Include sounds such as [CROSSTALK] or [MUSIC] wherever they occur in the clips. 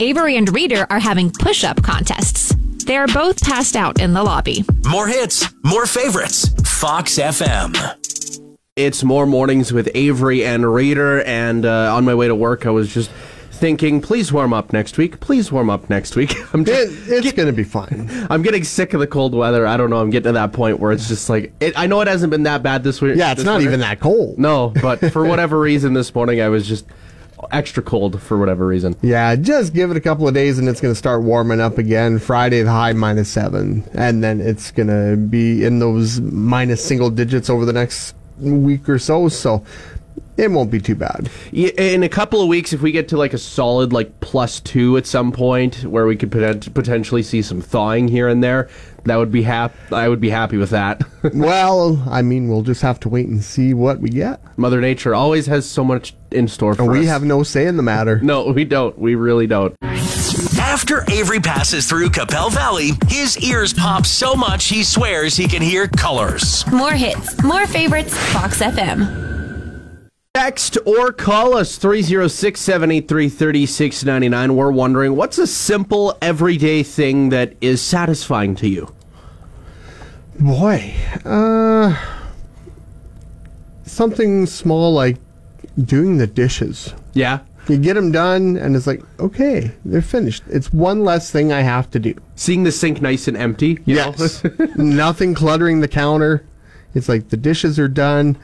Avery and Reader are having push up contests. They're both passed out in the lobby. More hits, more favorites. Fox FM. It's more mornings with Avery and Reader, and uh, on my way to work, I was just thinking, please warm up next week. Please warm up next week. [LAUGHS] I'm It, it's going to be fine. [LAUGHS] I'm getting sick of the cold weather. I don't know. I'm getting to that point where it's just like it, I know it hasn't been that bad this week. Yeah, it's not winter. even that cold. No, but for [LAUGHS] whatever reason, this morning I was just extra cold for whatever reason. Yeah, just give it a couple of days and it's going to start warming up again. Friday, the high minus seven. And then it's going to be in those minus single digits over the next week or so. So it won't be too bad. Yeah, in a couple of weeks, if we get to like a solid like plus two at some point, where we could potent- potentially see some thawing here and there, that would be hap- I would be happy with that. [LAUGHS] well, I mean, we'll just have to wait and see what we get. Mother Nature always has so much in store for And we us. have no say in the matter. no, we don't. We really don't. After Avery passes through Qu'Appelle Valley, his ears pop so much he swears he can hear colors. More hits, more favorites, Fox FM. Text or call us 306 783 3699. We're wondering what's a simple everyday thing that is satisfying to you? Boy, uh, something small like doing the dishes. Yeah. You get them done, and it's like, okay, they're finished. It's one less thing I have to do. Seeing the sink nice and empty. You Yes. Know? Nothing cluttering the counter. It's like the dishes are done,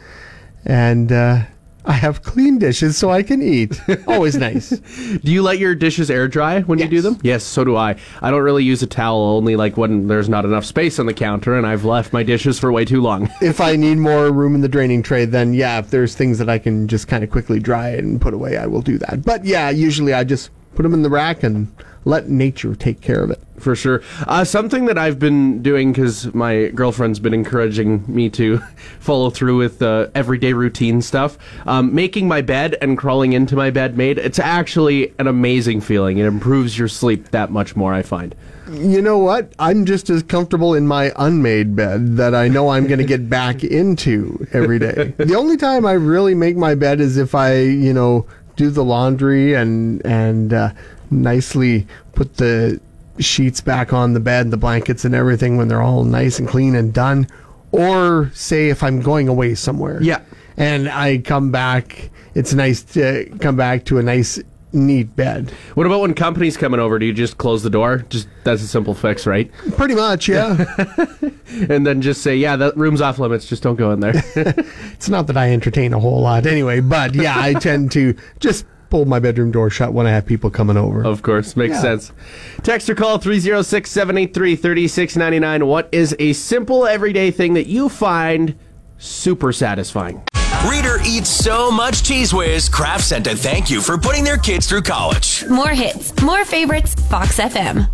and uh, I have clean dishes so I can eat. [LAUGHS] Always nice. Do you let your dishes air dry when you do them? Yes, so do I. I don't really use a towel only like when there's not enough space on the counter and I've left my dishes for way too long. if I [LAUGHS] need more room in the draining tray, then yeah, if there's things that I can just kind of quickly dry and put away, I will do that. But yeah, usually I just put them in the rack and let nature take care of it. for sure. Uh, something that I've been doing because my girlfriend's been encouraging me to [LAUGHS] follow through with uh, everyday routine stuff. Um, making my bed and crawling into my bed made it's actually an amazing feeling. It improves your sleep that much more. I find. You know what? I'm just as comfortable in my unmade bed that I know I'm going to get back [LAUGHS] into every day. The only time I really make my bed is if I, you know, do the laundry and and uh, nicely put the sheets back on the bed, the blankets and everything when they're all nice and clean and done. Or say if I'm going away somewhere. Yeah. And I come back, it's nice to come back to a nice neat bed. What about when company's coming over? Do you just close the door? Just that's a simple fix, right? Pretty much, yeah. [LAUGHS] And then just say, yeah, that room's off limits. Just don't go in there. [LAUGHS] It's not that I entertain a whole lot anyway, but yeah, I [LAUGHS] tend to just pull my bedroom door shut when I have people coming over. Of course, makes Yeah. sense. Text or call 306 783 3699. What is a simple everyday thing that you find super satisfying? Reader eats so much Cheez Whiz, Kraft sent a thank you for putting their kids through college. More hits, more favorites, Fox FM.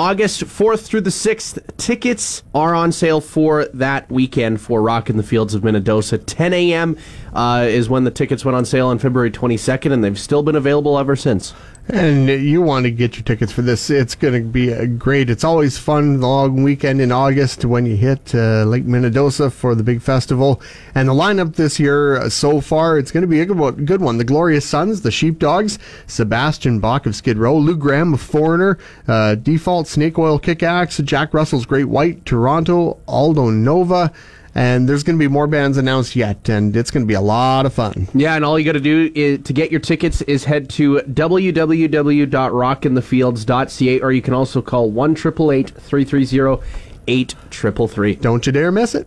August 4th through the 6th, tickets are on sale for that weekend for Rockin' the Fields of Minnedosa. 10 a.m. Uh, is when the tickets went on sale on February 22nd, and they've still been available ever since. And you want to get your tickets for this. It's going to be a great. It's always fun, the long weekend in August when you hit uh, Lake Minnedosa for the big festival. And the lineup this year uh, so far, it's going to be a good one. Good one. The Glorious Sons, the Sheepdogs, Sebastian Bach of Skid Row, Lou Gramm of Foreigner, uh, Default Snake Oil Kick Axe, Jack Russell's Great White, Toronto, Aldo Nova. And there's going to be more bands announced yet, and it's going to be a lot of fun. Yeah, and all you got to do is, to get your tickets is head to www.rockinthefields.ca, or you can also call 1 330 8333. Don't you dare miss it.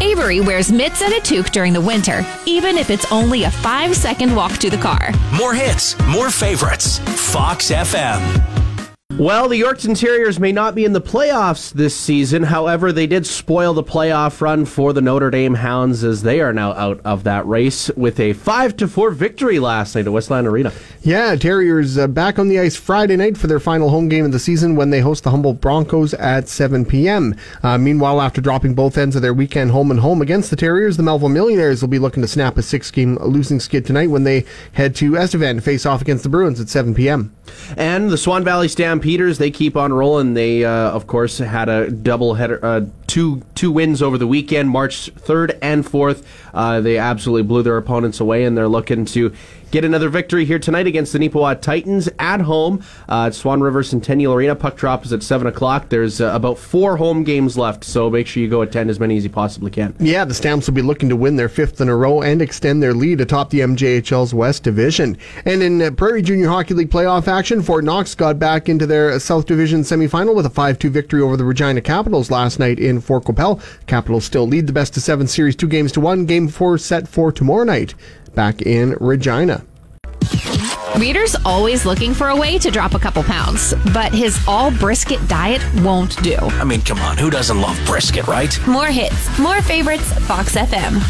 Avery wears mitts and a toque during the winter, even if it's only a five second walk to the car. More hits, more favorites. Fox FM. Well, the Yorkton Terriers may not be in the playoffs this season. However, they did spoil the playoff run for the Notre Dame Hounds as they are now out of that race with a 5 to 4 victory last night at Westland Arena. Yeah, Terriers uh, back on the ice Friday night for their final home game of the season when they host the Humboldt Broncos at 7 p.m. Uh, meanwhile, after dropping both ends of their weekend home and home against the Terriers, the Melville Millionaires will be looking to snap a six game losing skid tonight when they head to Estevan to face off against the Bruins at 7 p.m. And the Swan Valley Stampeders, they keep on rolling. They, uh, of course, had a double header, uh, two two wins over the weekend, March 3rd and 4th. Uh, they absolutely blew their opponents away, and they're looking to get another victory here tonight against the Neepawa Titans at home uh, at Swan River Centennial Arena. Puck drop is at 7 o'clock. There's uh, about four home games left, so make sure you go attend as many as you possibly can. Yeah, the Stamps will be looking to win their fifth in a row and extend their lead atop the MJHL's West Division. And in uh, Prairie Junior Hockey League playoff action, Fort Knights got back into their South Division semifinal with a 5-2 victory over the Regina Capitals last night in Fort Qu'Appelle. Capitals still lead the best of seven series two games to one. Game four set for tomorrow night back in Regina. Reader's always looking for a way to drop a couple pounds, but his all brisket diet won't do. I mean, come on, who doesn't love brisket, right? More hits, more favorites, Fox FM.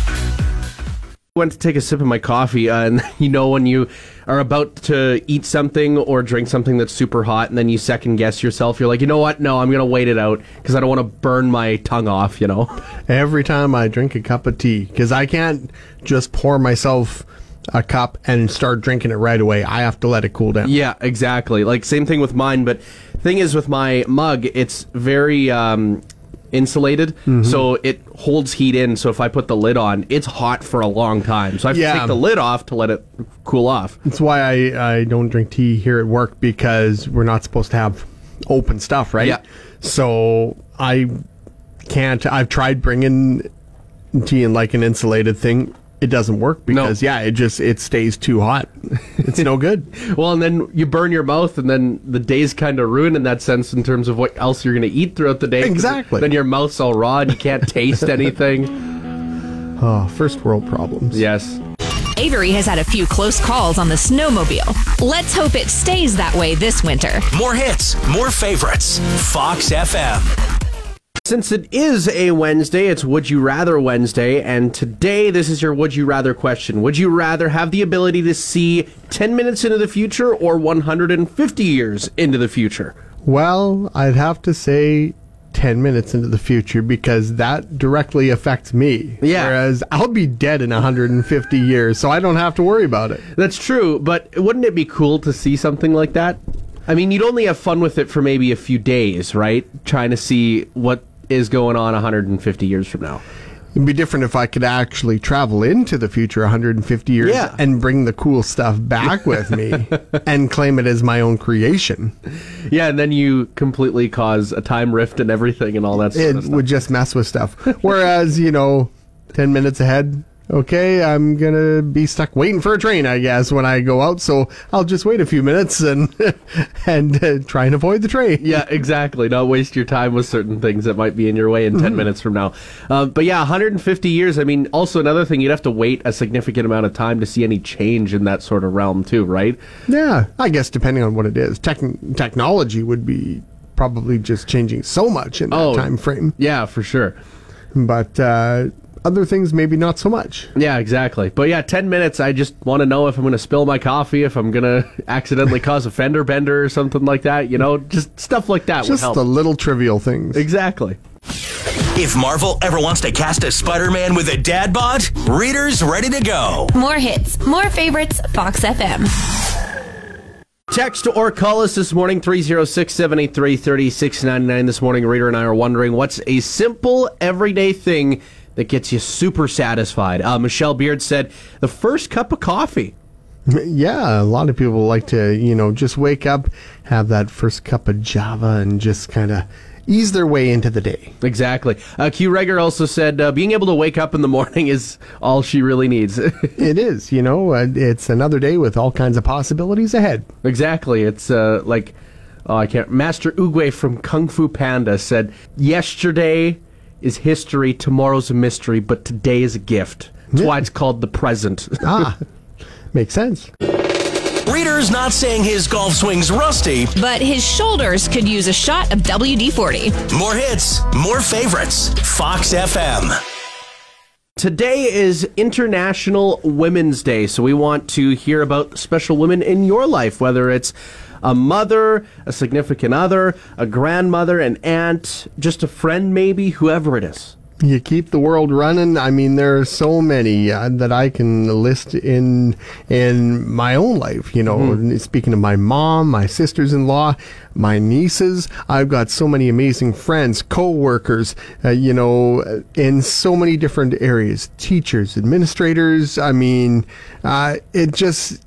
went to take a sip of my coffee, uh, [LAUGHS] and you know when you are about to eat something or drink something that's super hot, and then you second guess yourself. You're like, you know what? No, I'm gonna wait it out because I don't want to burn my tongue off. You know. [LAUGHS] Every time I drink a cup of tea, because I can't just pour myself a cup and start drinking it right away. I have to let it cool down. Yeah, exactly. Like same thing with mine, but thing is with my mug, it's very um, insulated, mm-hmm. so it holds heat in. So if I put the lid on, it's hot for a long time. So I have Yeah. to take the lid off to let it cool off. That's why I, I don't drink tea here at work because we're not supposed to have open stuff, right? Yeah. So I can't. I've tried bringing tea in like an insulated thing. It doesn't work No. because yeah, it just it stays too hot. [LAUGHS] It's no good. [LAUGHS] Well, and then you burn your mouth, and then the day's kind of ruined in that sense in terms of what else you're going to eat throughout the day. Exactly. Then your mouth's all raw, and you can't taste [LAUGHS] anything. Oh, first world problems. Yes. Avery has had a few close calls on the snowmobile. Let's hope it stays that way this winter. More hits, more favorites. Fox FM. Since it is a Wednesday, it's Would You Rather Wednesday, and today this is your Would You Rather question. Would you rather have the ability to see 10 minutes into the future or 150 years into the future? Well, I'd have to say 10 minutes into the future because that directly affects me. Yeah. Whereas I'll be dead in 150 years, so I don't have to worry about it. That's true, but wouldn't it be cool to see something like that? I mean, you'd only have fun with it for maybe a few days, right? Trying to see what is going on 150 years from now. It'd be different if I could actually travel into the future 150 years Yeah. and bring the cool stuff back [LAUGHS] with me and claim it as my own creation. Yeah, and then you completely cause a time rift and everything and all that It stuff. would just mess with stuff. Whereas, you know, 10 minutes ahead, okay, I'm going to be stuck waiting for a train, I guess, when I go out. So I'll just wait a few minutes and [LAUGHS] and uh, try and avoid the train. Yeah, exactly. Don't waste your time with certain things that might be in your way in 10 minutes from now. Um, but yeah, 150 years. I mean, also another thing, you'd have to wait a significant amount of time to see any change in that sort of realm, too, right? Yeah, I guess depending on what it is. Techn technology would be probably just changing so much in that Oh. time frame. Yeah, for sure. But uh, other things, maybe not so much. Yeah, exactly. But yeah, 10 minutes, I just want to know if I'm going to spill my coffee, if I'm going [LAUGHS] to accidentally cause a fender bender or something like that. You know, just stuff like that would Just help. the little trivial things. exactly. If Marvel ever wants to cast a Spider Man with a dad bod, readers ready to go. More hits, more favorites, Fox FM. Text or call us this morning, 306 783 3699. This morning, Reader and I are wondering what's a simple, everyday thing that gets you super satisfied. Uh, Michelle Beard said, the first cup of coffee. Yeah, a lot of people like to, you know, just wake up, have that first cup of Java, and just kind of ease their way into the day. Exactly. Uh, Q Reger also said, uh, being able to wake up in the morning is all she really needs. [LAUGHS] It is, you know, uh, it's another day with all kinds of possibilities ahead. exactly. It's uh, like, oh, I can't. Master Oogway from Kung Fu Panda said, yesterday is history, tomorrow's a mystery, but today is a gift. That's why it's called the present. [LAUGHS] Ah, makes sense. Reader's not saying his golf swing's rusty. But his shoulders could use a shot of WD 40. More hits, more favorites. Fox FM. Today is International Women's Day, so we want to hear about special women in your life, whether it's a mother, a significant other, a grandmother, an aunt, just a friend, maybe, whoever it is. You keep the world running. I mean, there are so many uh, that I can list in in my own life. You know, speaking of my mom, my sisters-in-law, my nieces, I've got so many amazing friends, co-workers. Uh, you know, in so many different areas, teachers, administrators. I mean, uh, it just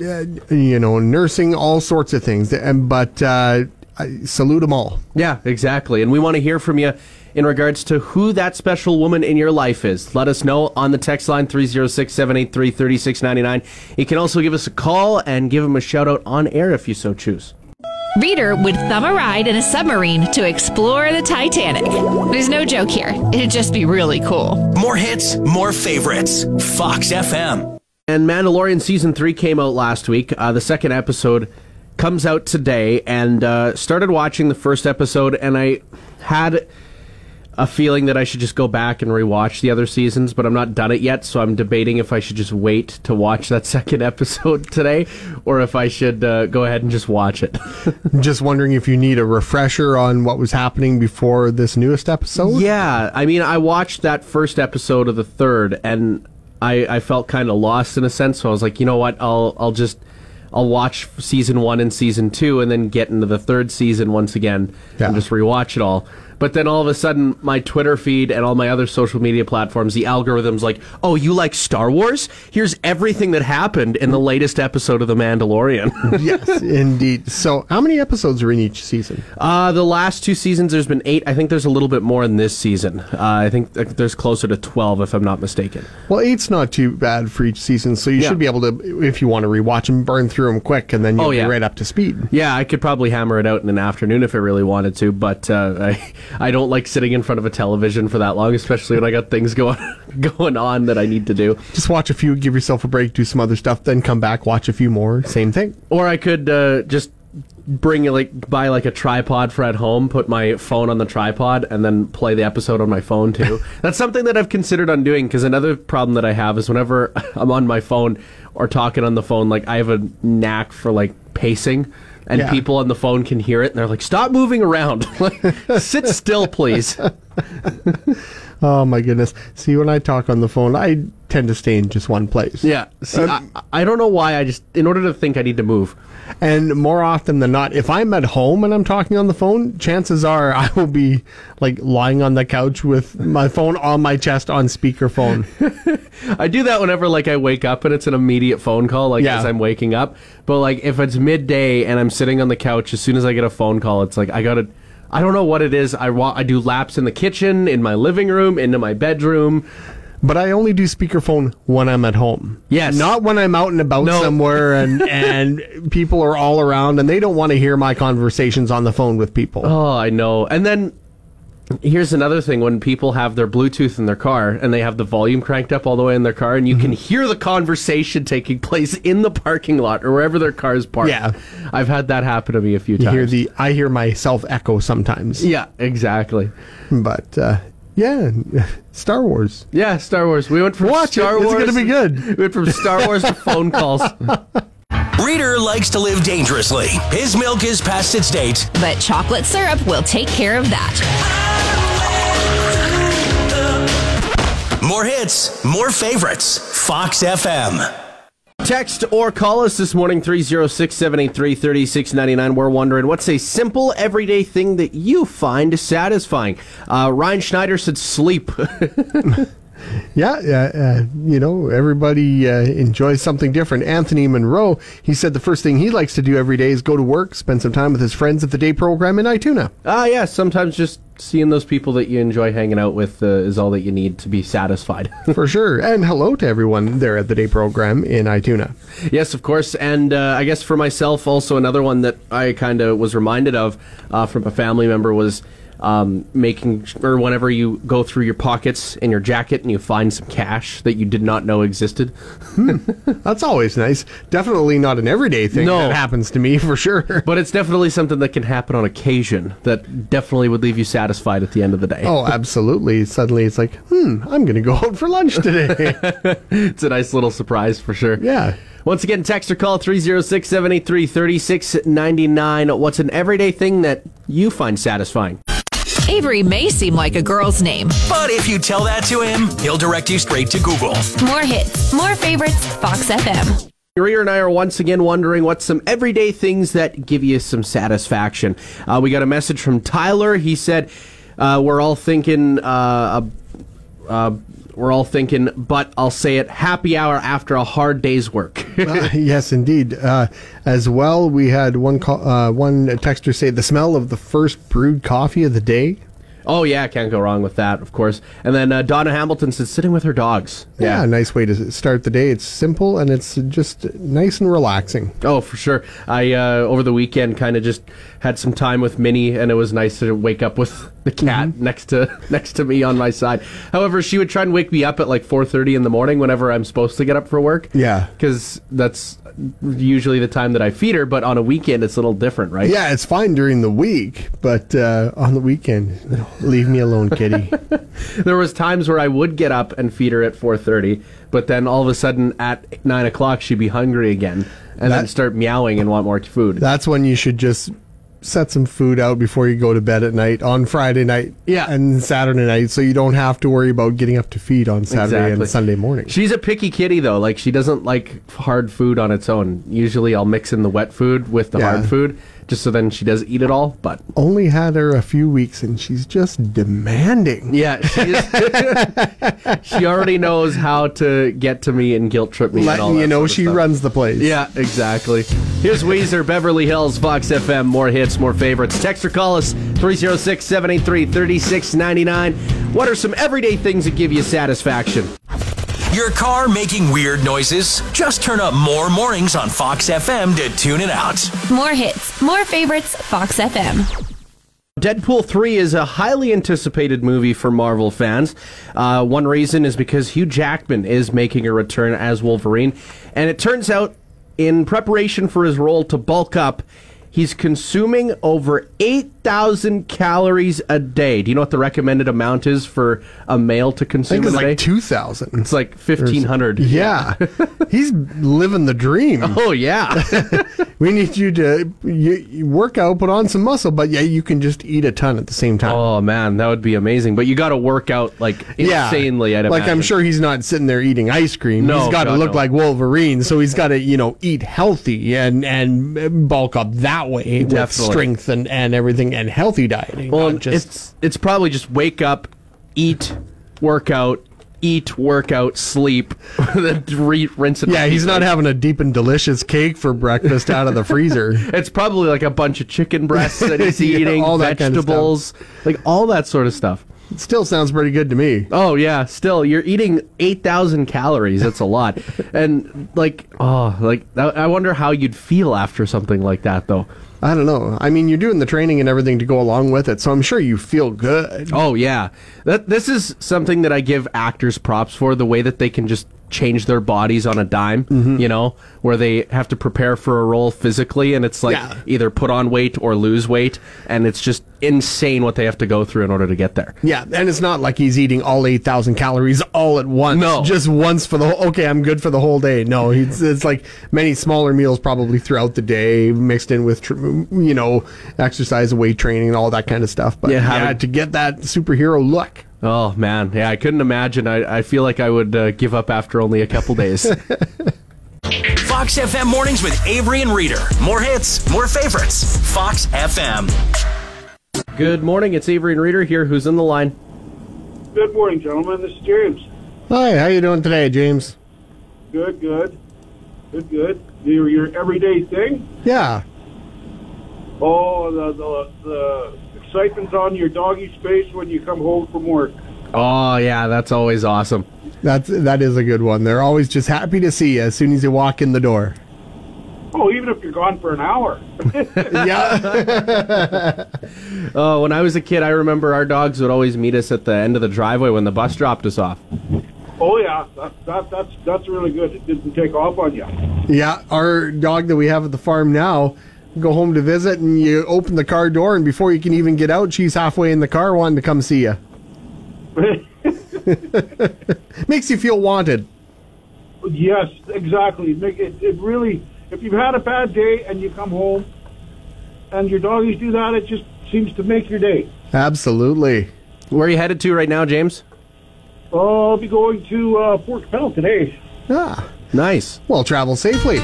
uh, you know, nursing, all sorts of things. And but uh, I salute them all. Yeah, exactly. And we want to hear from you in regards to who that special woman in your life is. Let us know on the text line 306 783 3699. You can also give us a call and give them a shout out on air if you so choose. Reader would thumb a ride in a submarine to explore the Titanic. There's no joke here. It'd just be really cool. More hits, more favorites. Fox FM. And Mandalorian season three came out last week. Uh, the second episode comes out today, and uh, started watching the first episode, and I had a feeling that I should just go back and rewatch the other seasons, but I'm not done it yet, so I'm debating if I should just wait to watch that [LAUGHS] second episode today, or if I should uh, go ahead and just watch it. [LAUGHS] Just wondering if you need a refresher on what was happening before this newest episode. Yeah, I mean, I watched that first episode of the third, and I, I felt kind of lost in a sense. So I was like, you know what? I'll I'll just I'll watch season one and season two, and then get into the third season once again Yeah. and just rewatch it all. But then all of a sudden, my Twitter feed and all my other social media platforms, the algorithm's like, "Oh, you like Star Wars? Here's everything that happened in the latest episode of The Mandalorian." [LAUGHS] yes, indeed. So, how many episodes are in each season? Uh, the last two seasons, there's been eight. I think there's a little bit more in this season. Uh, I think there's closer to 12, if I'm not mistaken. Well, eight's not too bad for each season, so you Yeah. should be able to, if you want to rewatch them, burn through them quick, and then you'll Oh, yeah. be right up to speed. Yeah, I could probably hammer it out in an afternoon if I really wanted to, but uh, [LAUGHS] I, I don't like sitting in front of a television for that long, especially when I got things [LAUGHS] going going on that I need to do. Just watch a few, give yourself a break, do some other stuff, then come back, watch a few more. Same thing. Or I could uh, just bring like buy like a tripod for at home, put my phone on the tripod, and then play the episode on my phone too. [LAUGHS] That's something that I've considered on doing because another problem that I have is whenever [LAUGHS] I'm on my phone or talking on the phone, like I have a knack for like pacing. And Yeah. people on the phone can hear it, and they're like, "Stop moving around! [LAUGHS] Like, Sit still, please." [LAUGHS] Oh my goodness! See, when I talk on the phone, I tend to stay in just one place. Yeah. See, uh, I, I don't know why. I just, in order to think, I need to move. And more often than not, if I'm at home and I'm talking on the phone, chances are [LAUGHS] I will be like lying on the couch with my phone on my chest on speakerphone. [LAUGHS] I do that whenever like I wake up and it's an immediate phone call, like Yeah. as I'm waking up. But like if it's midday and I'm sitting on the couch, as soon as I get a phone call, it's like I gotta. I don't know what it is. I wa- I do laps in the kitchen, in my living room, into my bedroom. But I only do speakerphone when I'm at home. Yes. Not when I'm out and about No. somewhere and, [LAUGHS] and people are all around and they don't want to hear my conversations on the phone with people. Oh, I know. And then here's another thing: when people have their Bluetooth in their car and they have the volume cranked up all the way in their car, and you can hear the conversation taking place in the parking lot or wherever their car is parked. Yeah. I've had that happen to me a few You times. hear the I hear myself echo sometimes. yeah, exactly. But uh, yeah, [LAUGHS] Star Wars. Yeah, Star Wars. We went from Watch it. Star It's Wars. gonna be good. [LAUGHS] We went from Star Wars to phone calls. [LAUGHS] Reader likes to live dangerously. His milk is past its date. But chocolate syrup will take care of that. More hits, more favorites. Fox FM. Text or call us this morning 306 783 3699. We're wondering what's a simple everyday thing that you find satisfying? Uh, Ryan Schneider said sleep. [LAUGHS] Yeah, uh, uh, you know, everybody uh, enjoys something different. Anthony Monroe, he said the first thing he likes to do every day is go to work, spend some time with his friends at the day program in Ituna. Ah, yeah, sometimes just seeing those people that you enjoy hanging out with uh, is all that you need to be satisfied. [LAUGHS] For sure. And hello to everyone there at the day program in Ituna. Yes, of course. And uh, I guess for myself, also another one that I kind of was reminded of uh, from a family member was um, making or whenever you go through your pockets in your jacket and you find some cash that you did not know existed. That's always nice. Definitely not an everyday thing No. that happens to me [LAUGHS] for sure. But it's definitely something that can happen on occasion that definitely would leave you satisfied at the end of the day. Oh, absolutely. Suddenly it's like, hmm, I'm going to go [LAUGHS] out for lunch today. [LAUGHS] It's a nice little surprise for sure. yeah. Once again, text or call 306 783 3699. What's an everyday thing that you find satisfying? Avery may seem like a girl's name. But if you tell that to him, he'll direct you straight to Google. More hits, more favorites, Fox FM. Rhea and I are once again wondering what's some everyday things that give you some satisfaction. Uh, we got a message from Tyler. He said, uh, "We're all thinking, uh, uh, uh, we're all thinking, but I'll say it: happy hour after a hard day's work." [LAUGHS] Uh, yes, indeed. Uh, as well, we had one call, uh, one texter say the smell of the first brewed coffee of the day. oh yeah, can't go wrong with that, of course. And then uh, Donna Hamilton said, "Sitting with her dogs." Yeah, a nice way to start the day. It's simple and it's just nice and relaxing. Oh, for sure. I uh, over the weekend kind of just had some time with Minnie, and it was nice to wake up with the cat next to [LAUGHS] next to me on my side. However, she would try and wake me up at like four thirty in the morning whenever I'm supposed to get up for work. Yeah. because that's usually the time that I feed her. But on a weekend, it's a little different, right? Yeah, it's fine during the week, but uh, on the weekend, [LAUGHS] leave me alone, kitty. [LAUGHS] There was times where I would get up and feed her at four thirty, but then all of a sudden at nine o'clock she'd be hungry again, and then start meowing and want more food. That's when you should just set some food out before you go to bed at night on Friday night Yeah. and Saturday night so you don't have to worry about getting up to feed on Saturday Exactly. and Sunday morning. She's a picky kitty though. Like she doesn't like hard food on its own. Usually I'll mix in the wet food with the Yeah. hard food just so then she does eat it all. But Only had her a few weeks and she's just demanding. yeah, she, is, [LAUGHS] she already knows how to get to me and guilt trip me. and all Letting that you know sort of she stuff. runs the place. Yeah, exactly. Here's Weezer, Beverly Hills, Fox FM. More hits, more favorites. Text or call us 306 783 3699. What are some everyday things that give you satisfaction? Your car making weird noises? Just turn up more mornings on Fox FM to tune it out. More hits, more favorites, Fox FM. Deadpool 3 is a highly anticipated movie for Marvel fans. Uh, one reason is because Hugh Jackman is making a return as Wolverine. And it turns out, in preparation for his role to bulk up, he's consuming over 8,000 calories a day. Do you know what the recommended amount is for a male to I consume think it's like 2,000. it's like 1,500. Yeah. [LAUGHS] He's living the dream. [LAUGHS] Oh, yeah. [LAUGHS] We need you to you, you work out, put on some muscle, but yeah, you can just eat a ton at the same time. oh, man, that would be amazing. But you got to work out, like, yeah. insanely, I'd like I'm sure he's not sitting there eating ice cream. No, he's got to look no. like Wolverine, so he's got to you know eat healthy and and bulk up that way with Definitely. strength and and everything and healthy dieting. Well, not just it's it's probably just wake up, eat, workout, eat, workout, sleep, [LAUGHS] then re- rinse it. yeah, he's not having a deep and delicious cake for breakfast out of the freezer. [LAUGHS] It's probably like a bunch of chicken breasts that he's [LAUGHS] Yeah, eating, all that kind of vegetables, like all that sort of stuff. It still sounds pretty good to me. Oh yeah, still you're eating eight thousand calories. That's a lot, [LAUGHS] and like oh, like I wonder how you'd feel after something like that, though. I don't know. I mean, you're doing the training and everything to go along with it, so I'm sure you feel good. Oh yeah, that this is something that I give actors props for the way that they can just change their bodies on a dime. Mm-hmm. You know, where they have to prepare for a role physically, and it's like Yeah. either put on weight or lose weight, and it's just insane what they have to go through in order to get there. Yeah, and it's not like he's eating all 8,000 calories all at once. No. Just once for the whole, okay, I'm good for the whole day. No, he's, [LAUGHS] it's like many smaller meals probably throughout the day mixed in with, you know, exercise, weight training, and all that kind of stuff. But Yeah, yeah, to get that superhero look. Oh man, yeah, I couldn't imagine. I, I feel like I would uh, give up after only a couple days. [LAUGHS] Fox FM mornings with Avery and Reader. More hits, more favorites. Fox FM. Good morning, it's Avery and Reader here. Who's in the line? Good morning, gentlemen. This is James. Hi, how you doing today, James? Good, good, good, good. Your your everyday thing. Yeah. Oh, the the, the excitement's on your doggy's face when you come home from work. Oh yeah, that's always awesome. That's that is a good one. They're always just happy to see you as soon as you walk in the door. Oh, even if you're gone for an hour. [LAUGHS] yeah. [LAUGHS] Oh, when I was a kid, I remember our dogs would always meet us at the end of the driveway when the bus dropped us off. oh yeah, that, that, that's that's really good. It didn't take off on you. Yeah, our dog that we have at the farm now, go home to visit, and you open the car door, and before you can even get out, she's halfway in the car wanting to come see you. [LAUGHS] Makes you feel wanted. yes, exactly. It, it, it really. If you've had a bad day and you come home, and your doggies do that, it just seems to make your day. Absolutely. Where are you headed to right now, James? Oh, I'll be going to uh, Fort Qu'Appelle today. Ah, Nice. well, travel safely.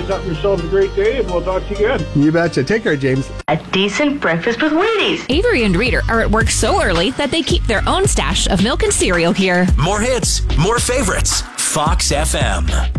Guys have yourselves a great day, and we'll talk to you again. You betcha. Take care, James. A decent breakfast with Wheaties. Avery and Reader are at work so early that they keep their own stash of milk and cereal here. More hits, more favorites. Fox FM.